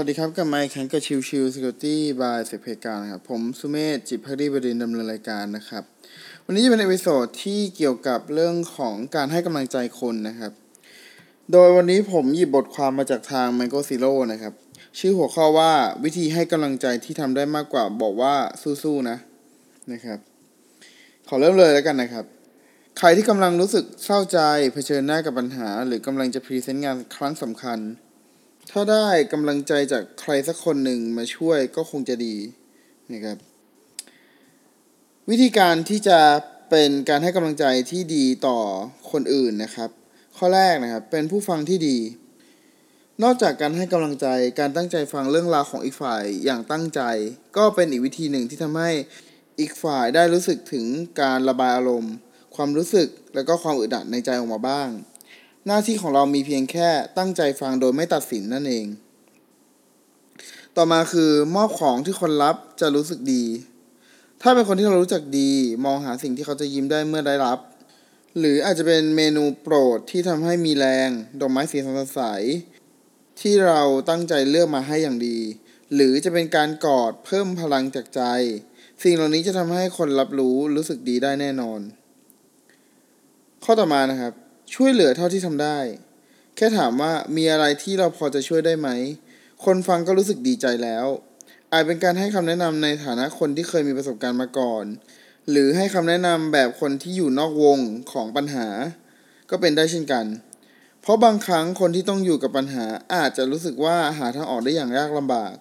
วัสดีครับ กับไมค์แข่งกับชิวชิวสกิลตี้บายเสเพการนะครับ ผมสุเมธจิตพักดีบดินดำเนินรายการนะครับ วันนี้จะเป็นเอพิโซดที่เกี่ยวกับเรื่องของการให้กำลังใจคนนะครับ โดยวันนี้ผมหยิบบทความมาจากทาง m a n g o Zero นะครับ ชื่อหัวข้อว่าวิธีให้กำลังใจที่ทำได้มากกว่าบอกว่าสู้ๆนะนะครับ ขอเริ่มเลยแล้วกันนะครับ ใครที่กำลังรู้สึกเศร้าใจเผชิญหน้ากับปัญหา หรือกำลังจะพรีเซนต์งานครั้งสำคัญ ถ้าได้กำลังใจจากใครสักคนหนึ่งมาช่วยก็คงจะดีนะครับ วิธีการที่จะเป็นการให้กำลังใจที่ดีต่อคนอื่นนะครับ ข้อแรกนะครับเป็นผู้ฟังที่ดี นอกจากการให้กำลังใจการตั้งใจฟังเรื่องราวของอีกฝ่ายอย่างตั้งใจ ก็เป็นอีกวิธีหนึ่งที่ทำให้อีกฝ่ายได้รู้สึกถึงการระบายอารมณ์ ความรู้สึกแล้วก็ความอึดอัดในใจออกมาบ้าง หน้าที่ของเรามีเพียงแค่ตั้งใจฟังโดยไม่ตัดสินนั่นเอง ต่อมาคือมอบของที่คนรับจะรู้สึกดี ถ้าเป็นคนที่เรารู้จักดี มองหาสิ่งที่เขาจะยิ้มได้เมื่อได้รับ หรืออาจจะเป็นเมนูโปรดที่ทำให้มีแรงดอกไม้สีสันสดใสที่เราตั้งใจเลือกมาให้อย่างดี หรือจะเป็นการกอดเพิ่มพลังจากใจ สิ่งเหล่านี้จะทำให้คนรับรู้รู้สึกดีได้แน่นอน ข้อต่อมานะครับ ช่วยเหลือเท่าที่ทำได้ แค่ถามว่ามีอะไรที่เราพอจะช่วยได้ไหม คนฟังก็รู้สึกดีใจแล้วอาจเป็นการให้คำแนะนำในฐานะคนที่เคยมีประสบการณ์มาก่อน หรือให้คำแนะนำแบบคนที่อยู่นอกวงของปัญหา ก็เป็นได้เช่นกัน เพราะบางครั้งคนที่ต้องอยู่กับปัญหาอาจจะรู้สึกว่าหาทางออกได้อย่างยากลำบาก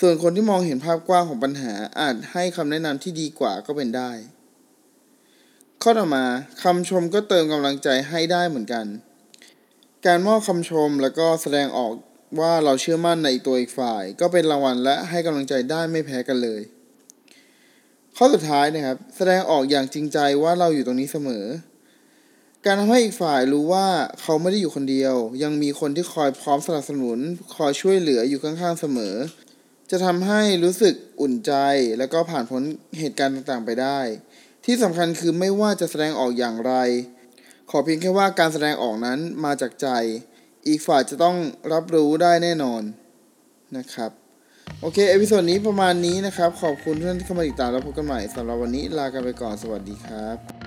ส่วนคนที่มองเห็นภาพกว้างของปัญหาอาจให้คำแนะนำที่ดีกว่าก็เป็นได้ ข้อต่อมาคำชมก็เติมกำลังใจให้ได้เหมือนกัน การมอบคำชมแล้วก็แสดงออกว่าเราเชื่อมั่นในตัวอีกฝ่าย ก็เป็นรางวัลและให้กำลังใจได้ไม่แพ้กันเลย ข้อสุดท้ายนะครับ แสดงออกอย่างจริงใจว่าเราอยู่ตรงนี้เสมอ การทำให้อีกฝ่ายรู้ว่าเขาไม่ได้อยู่คนเดียว ยังมีคนที่คอยพร้อมสนับสนุน คอยช่วยเหลืออยู่ข้างๆเสมอ จะทำให้รู้สึกอุ่นใจ แล้วก็ผ่านพ้นเหตุการณ์ต่างๆไปได้ ที่สำคัญคือไม่ว่าจะแสดงออกอย่างไร ขอเพียงแค่ว่าการแสดงออกนั้นมาจากใจ อีกฝ่ายจะต้องรับรู้ได้แน่นอนนะครับโอเค episode นี้ประมาณนี้นะครับ ขอบคุณทุกท่านที่เข้ามาติดตามแล้วพบกันใหม่สำหรับวันนี้ลากันไปก่อนสวัสดีครับ